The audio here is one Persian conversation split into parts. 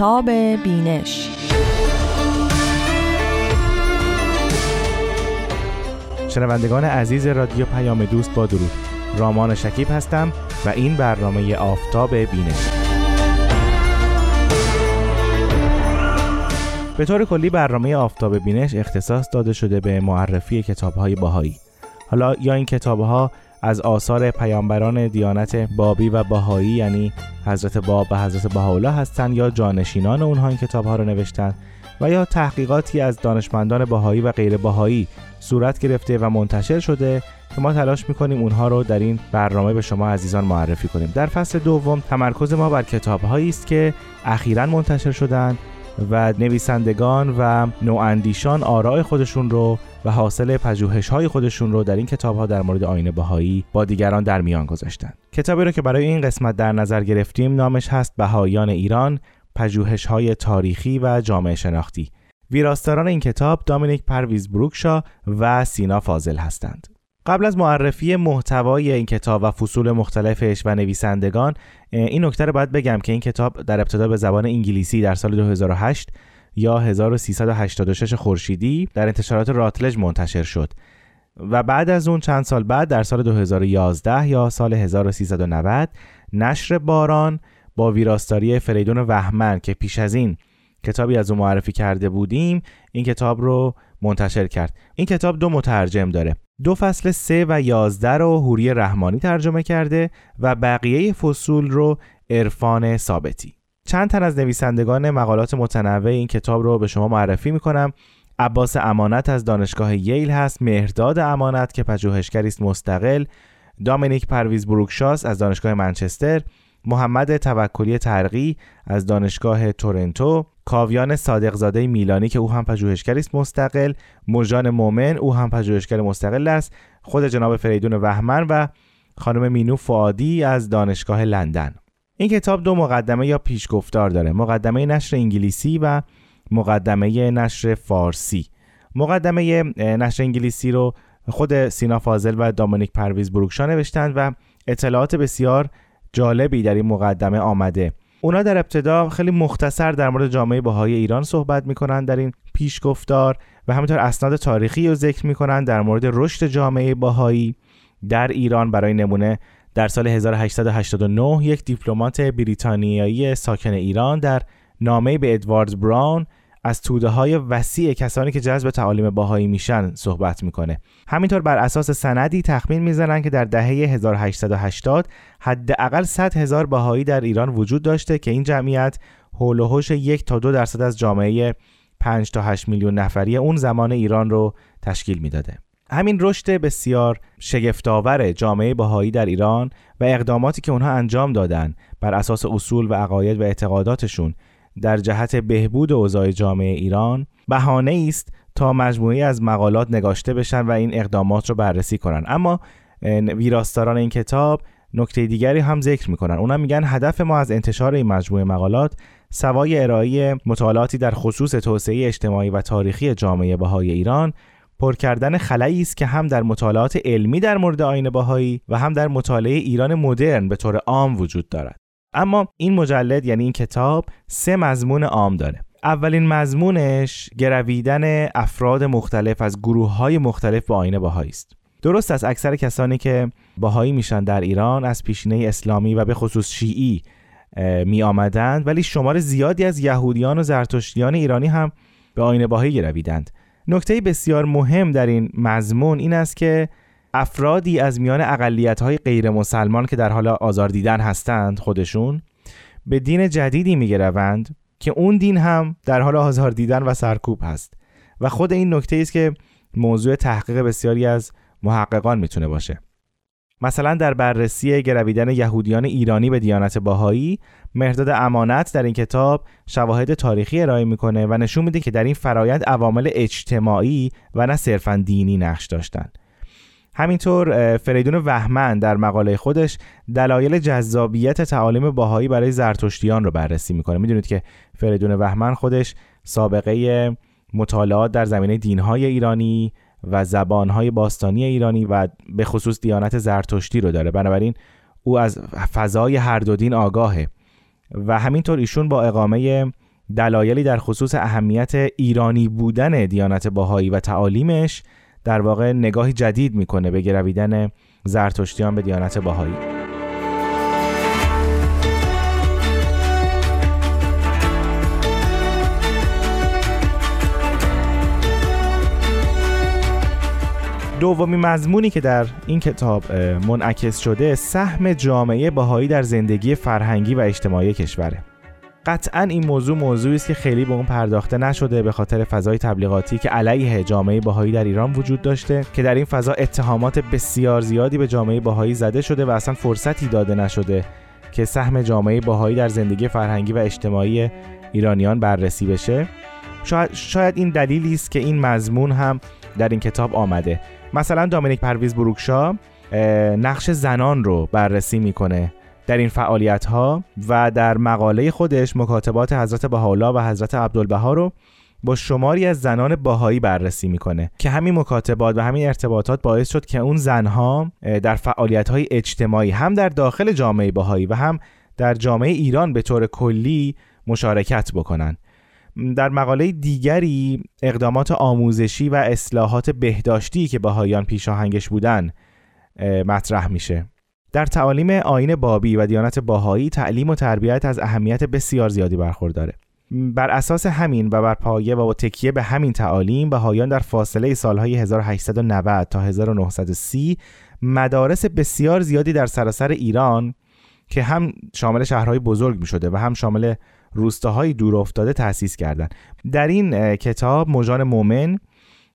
آفتاب بینش. شنوندگان عزیز رادیو پیام دوست با درود. رامان شکیب هستم و این برنامه آفتاب بینش. به طور کلی برنامه آفتاب بینش اختصاص داده شده به معرفی کتاب های باهایی حالا یا این کتاب ها از آثار پیامبران دیانت بابی و باهایی یعنی حضرت باب و حضرت بهاءالله هستند یا جانشینان اونها این کتاب ها رو نوشتن و یا تحقیقاتی از دانشمندان باهایی و غیر باهایی صورت گرفته و منتشر شده که ما تلاش می‌کنیم اونها رو در این برنامه به شما عزیزان معرفی کنیم. در فصل دوم تمرکز ما بر کتاب است که اخیرا منتشر شدند و نویسندگان و نواندیشان آراء خودشون رو و حاصل پژوهش های خودشون رو در این کتاب ها در مورد آین بهایی با دیگران در میان گذاشتن. کتابی رو که برای این قسمت در نظر گرفتیم نامش هست بهاییان ایران پژوهش های تاریخی و جامعه شناختی. ویراستاران این کتاب دامینیک پرویز بروکشا و سینا فاضل هستند. قبل از معرفی محتوای این کتاب و فصول مختلفش و نویسندگان این نکته رو باید بگم که این کتاب در ابتدا به زبان انگلیسی در سال 2008 یا 1386 خورشیدی در انتشارات راتلج منتشر شد و بعد از اون چند سال بعد در سال 2011 یا سال 1390 نشر باران با ویراستاری فریدون وهمن که پیش از این کتابی از اون معرفی کرده بودیم این کتاب رو منتشر کرد. این کتاب دو مترجم داره. دو فصل سه و یازده رو هوری رحمانی ترجمه کرده و بقیه فصول رو عرفان ثابتی. چند تن از نویسندگان مقالات متنوع این کتاب رو به شما معرفی می‌کنم. عباس امانت از دانشگاه ییل هست مهرداد امانت که پژوهشگری است مستقل دامینیک پرویز بروکشاس از دانشگاه منچستر محمد توکلی ترقی از دانشگاه تورنتو کاویان صادقزاده میلانی که او هم پژوهشگری است مستقل مجان مومن او هم پژوهشگر مستقل است. خود جناب فریدون وهمن و خانم مینو فعادی از دانشگاه لندن. این کتاب دو مقدمه یا پیشگفتار داره. مقدمه نشر انگلیسی و مقدمه نشر فارسی. مقدمه نشر انگلیسی رو خود سینا فاضل و دامونیک پرویز بروکشا نوشتند و اطلاعات بسیار جالبی در این مقدمه آمده. اونا در ابتدا خیلی مختصر در مورد جامعه بهایی ایران صحبت می‌کنن در این پیشگفتار و همینطور اسناد تاریخی رو ذکر می‌کنن در مورد رشد جامعه بهایی در ایران برای نمونه در سال 1889 یک دیپلمات بریتانیایی ساکن ایران در نامه به ادوارد براون از توده های وسیع کسانی که جذب تعالیم باهایی میشن صحبت می‌کنه. همینطور بر اساس سندی تخمین می‌زنن که در دهه 1880 حداقل 100 هزار باهایی در ایران وجود داشته که این جمعیت حول و یک تا دو درصد از جامعه 5 تا 8 میلیون نفری اون زمان ایران رو تشکیل می‌داده. همین رشد بسیار شگفتآور جامعه بهایی در ایران و اقداماتی که اونها انجام دادن بر اساس اصول و عقاید و اعتقاداتشون در جهت بهبود اوضاع جامعه ایران بهانه است تا مجموعی از مقالات نگاشته بشن و این اقدامات رو بررسی کنن. اما ویراستاران این کتاب نکته دیگری هم ذکر می‌کنن. اونا میگن هدف ما از انتشار این مجموعه مقالات سوای ارائه مطالعاتی در خصوص توسعه اجتماعی و تاریخی جامعه بهای ایران پر کردن خلایی است که هم در مطالعات علمی در مورد آین باهایی و هم در مطالعه ایران مدرن به طور عام وجود دارد. اما این مجلد یعنی این کتاب سه مضمون عام داره. اولین مضمونش گرویدن افراد مختلف از گروه های مختلف به آین باهایی است. درست است اکثر کسانی که باهایی میشن در ایران از پیشینه اسلامی و به خصوص شیعی می آمدند ولی شمار زیادی از یهودیان و زرتشتیان ایرانی هم به آین باهایی گرویدند. نکته بسیار مهم در این مضمون این است که افرادی از میان اقلیت های غیر مسلمان که در حال آزار دیدن هستند خودشون به دین جدیدی میگروند که اون دین هم در حال آزار دیدن و سرکوب هست. و خود این نکته است که موضوع تحقیق بسیاری از محققان می‌تونه باشه. مثلا در بررسی گرویدن یهودیان ایرانی به دیانت باهایی مهرداد امانت در این کتاب شواهد تاریخی ارائه می‌کنه و نشون میده که در این فرایند عوامل اجتماعی و نه صرفا دینی نقش داشتند همینطور فریدون وهمن در مقاله خودش دلایل جذابیت تعالیم باهایی برای زرتشتیان رو بررسی می‌کنه. می‌دونید که فریدون وهمن خودش سابقه مطالعات در زمینه دینهای ایرانی و زبانهای باستانی ایرانی و به خصوص دیانت زرتشتی رو داره. بنابراین او از فضای هر دو دین آگاهه و همینطور ایشون با اقامه دلایلی در خصوص اهمیت ایرانی بودن دیانت باهایی و تعالیمش در واقع نگاهی جدید می‌کنه به گرویدن زرتشتیان به دیانت باهایی دومین مضمونی که در این کتاب منعکس شده سهم جامعه باهایی در زندگی فرهنگی و اجتماعی کشوره. قطعا این موضوع موضوعی است که خیلی به اون پرداخته نشده به خاطر فضای تبلیغاتی که علیه جامعه باهایی در ایران وجود داشته که در این فضا اتهامات بسیار زیادی به جامعه باهایی زده شده و اصلا فرصتی داده نشده که سهم جامعه باهایی در زندگی فرهنگی و اجتماعی ایرانیان بررسی بشه. شاید, شاید این دلیلی است که این مضمون هم در این کتاب آمده. مثلا دامینیک پرویز بروکشا نقش زنان رو بررسی می‌کنه. در این فعالیت ها و در مقاله خودش مکاتبات حضرت بهاءالله و حضرت عبدالبها رو با شماری از زنان باهایی بررسی می‌کنه که همین مکاتبات و همین ارتباطات باعث شد که اون زنها در فعالیت های اجتماعی هم در داخل جامعه باهایی و هم در جامعه ایران به طور کلی مشارکت بکنن. در مقاله دیگری اقدامات آموزشی و اصلاحات بهداشتی که باهایان پیشاهنگش بودن مطرح میشه. در تعالیم آین بابی و دیانت باهایی تعلیم و تربیت از اهمیت بسیار زیادی برخورداره بر اساس همین و بر پایه و با تکیه به همین تعالیم بهایان در فاصله سالهای 1890 تا 1930 مدارس بسیار زیادی در سراسر ایران که هم شامل شهرهای بزرگ می شده و هم شامل روستاهای دور افتاده تأسیس کردند. در این کتاب موجان مومن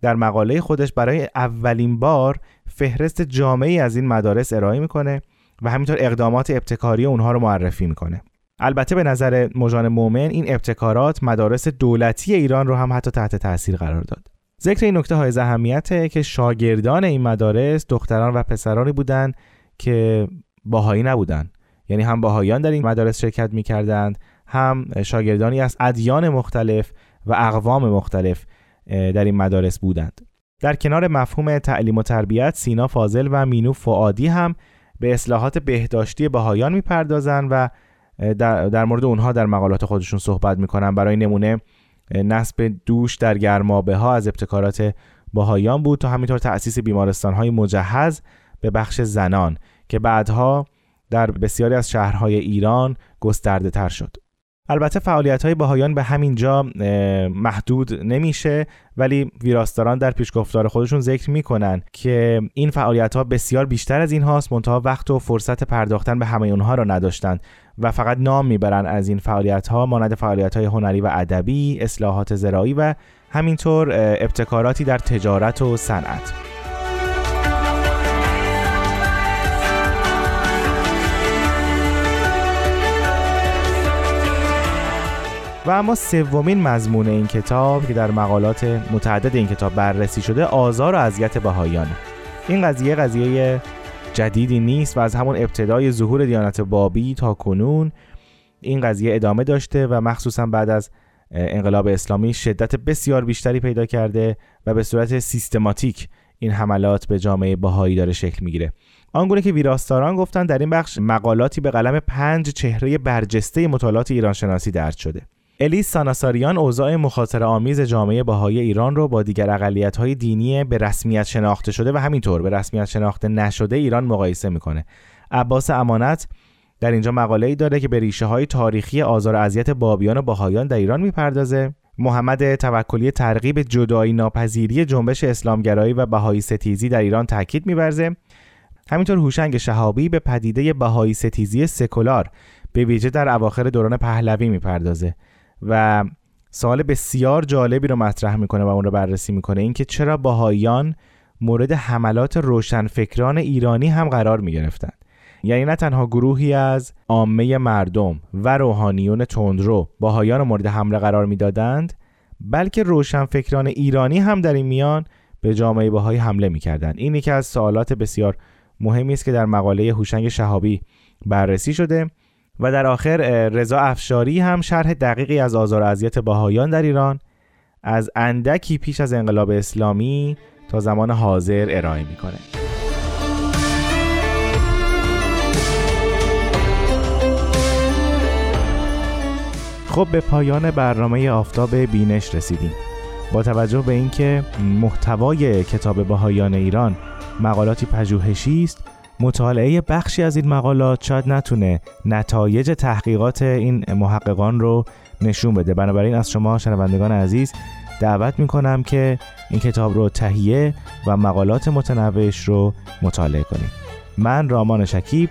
در مقاله خودش برای اولین بار فهرست جامعی از این مدارس ارائه می‌کنه و همینطور اقدامات ابتکاری اونها رو معرفی می‌کنه. البته به نظر مجان مومن این ابتکارات مدارس دولتی ایران رو هم حتی تحت تاثیر قرار داد. ذکر این نکته های اهمیته که شاگردان این مدارس دختران و پسرانی بودند که باهایی نبودند یعنی هم باهایان در این مدارس شرکت می‌کردند هم شاگردانی از ادیان مختلف و اقوام مختلف در این مدارس بودند. در کنار مفهوم تعلیم و تربیت سینا فاضل و مینو فعادی هم به اصلاحات بهداشتی بهایان می‌پردازند و در, در مورد اونها در مقالات خودشون صحبت می‌کنن. برای نمونه نصب دوش در گرمابه ها از ابتکارات باهایان بود. تا همینطور تأسیس بیمارستان های مجهز به بخش زنان که بعدها در بسیاری از شهرهای ایران گسترده تر شد. البته فعالیت های باهایان به همین جا محدود نمیشه ولی ویراستاران در پیشگفتار خودشون ذکر می‌کنن که این فعالیت ها بسیار بیشتر از این هاست منتها وقت و فرصت پرداختن به همه اونها را نداشتند و فقط نام می‌برن از این فعالیت ها مانند فعالیت های هنری و ادبی اصلاحات زراعی و همینطور ابتکاراتی در تجارت و صنعت. و اما سومین مضمون این کتاب که در مقالات متعدد این کتاب بررسی شده آزار و اذیت بهایانه این قضیه قضیه جدیدی نیست و از همون ابتدای ظهور دیانت بابی تا کنون این قضیه ادامه داشته و مخصوصا بعد از انقلاب اسلامی شدت بسیار بیشتری پیدا کرده و به صورت سیستماتیک این حملات به جامعه بهایی داره شکل می‌گیره. آنگونه که ویراستاران گفتن در این بخش مقالاتی به قلم پنج چهره برجسته مطالعات ایرانشناسی درد شده. الیس ساناساریان اوضاع مخاطره آمیز جامعه بهایی ایران رو با دیگر اقلیت‌های دینی به رسمیت شناخته شده و همینطور به رسمیت شناخته نشده ایران مقایسه می‌کنه. عباس امانت در اینجا مقاله ای داره که به ریشه های تاریخی آزار اذیت بابیان و باهایان در ایران می‌پردازه. محمد توکلی ترغیب جدایی ناپذیری جنبش اسلامگرایی و بهایی ستیزی در ایران تاکید میورزه. همینطور هوشنگ شهابی به پدیده بهایی ستیزی سکولار به ویژه در اواخر دوران پهلوی می‌پردازه و سوال بسیار جالبی رو مطرح می‌کنه و اون رو بررسی می‌کنه. اینکه چرا باهایان مورد حملات روشنفکران ایرانی هم قرار می‌گرفتند. یعنی نه تنها گروهی از عامه مردم و روحانیون تندرو باهایان مورد حمله قرار می‌دادند بلکه روشنفکران ایرانی هم در این میان به جامعه باهایی حمله می‌کردند. این یکی از سوالات بسیار مهمی است که در مقاله هوشنگ شهابی بررسی شده. و در آخر رضا افشاری هم شرح دقیقی از آزار و اذیت باهایان در ایران از اندکی پیش از انقلاب اسلامی تا زمان حاضر ارائه می‌کنه. خب به پایان برنامه آفتاب بینش رسیدیم. با توجه به اینکه محتوای کتاب بهایان ایران مقالاتی پژوهشی است مطالعه بخشی از این مقالات شاید نتونه نتایج تحقیقات این محققان رو نشون بده. بنابراین از شما شنوندگان عزیز دعوت می‌کنم که این کتاب رو تهیه و مقالات متنوعش رو مطالعه کنید. من رامان شکیب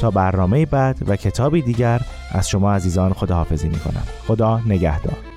تا برنامه بعد و کتابی دیگر از شما عزیزان خداحافظی می‌کنم. خدا نگهدار.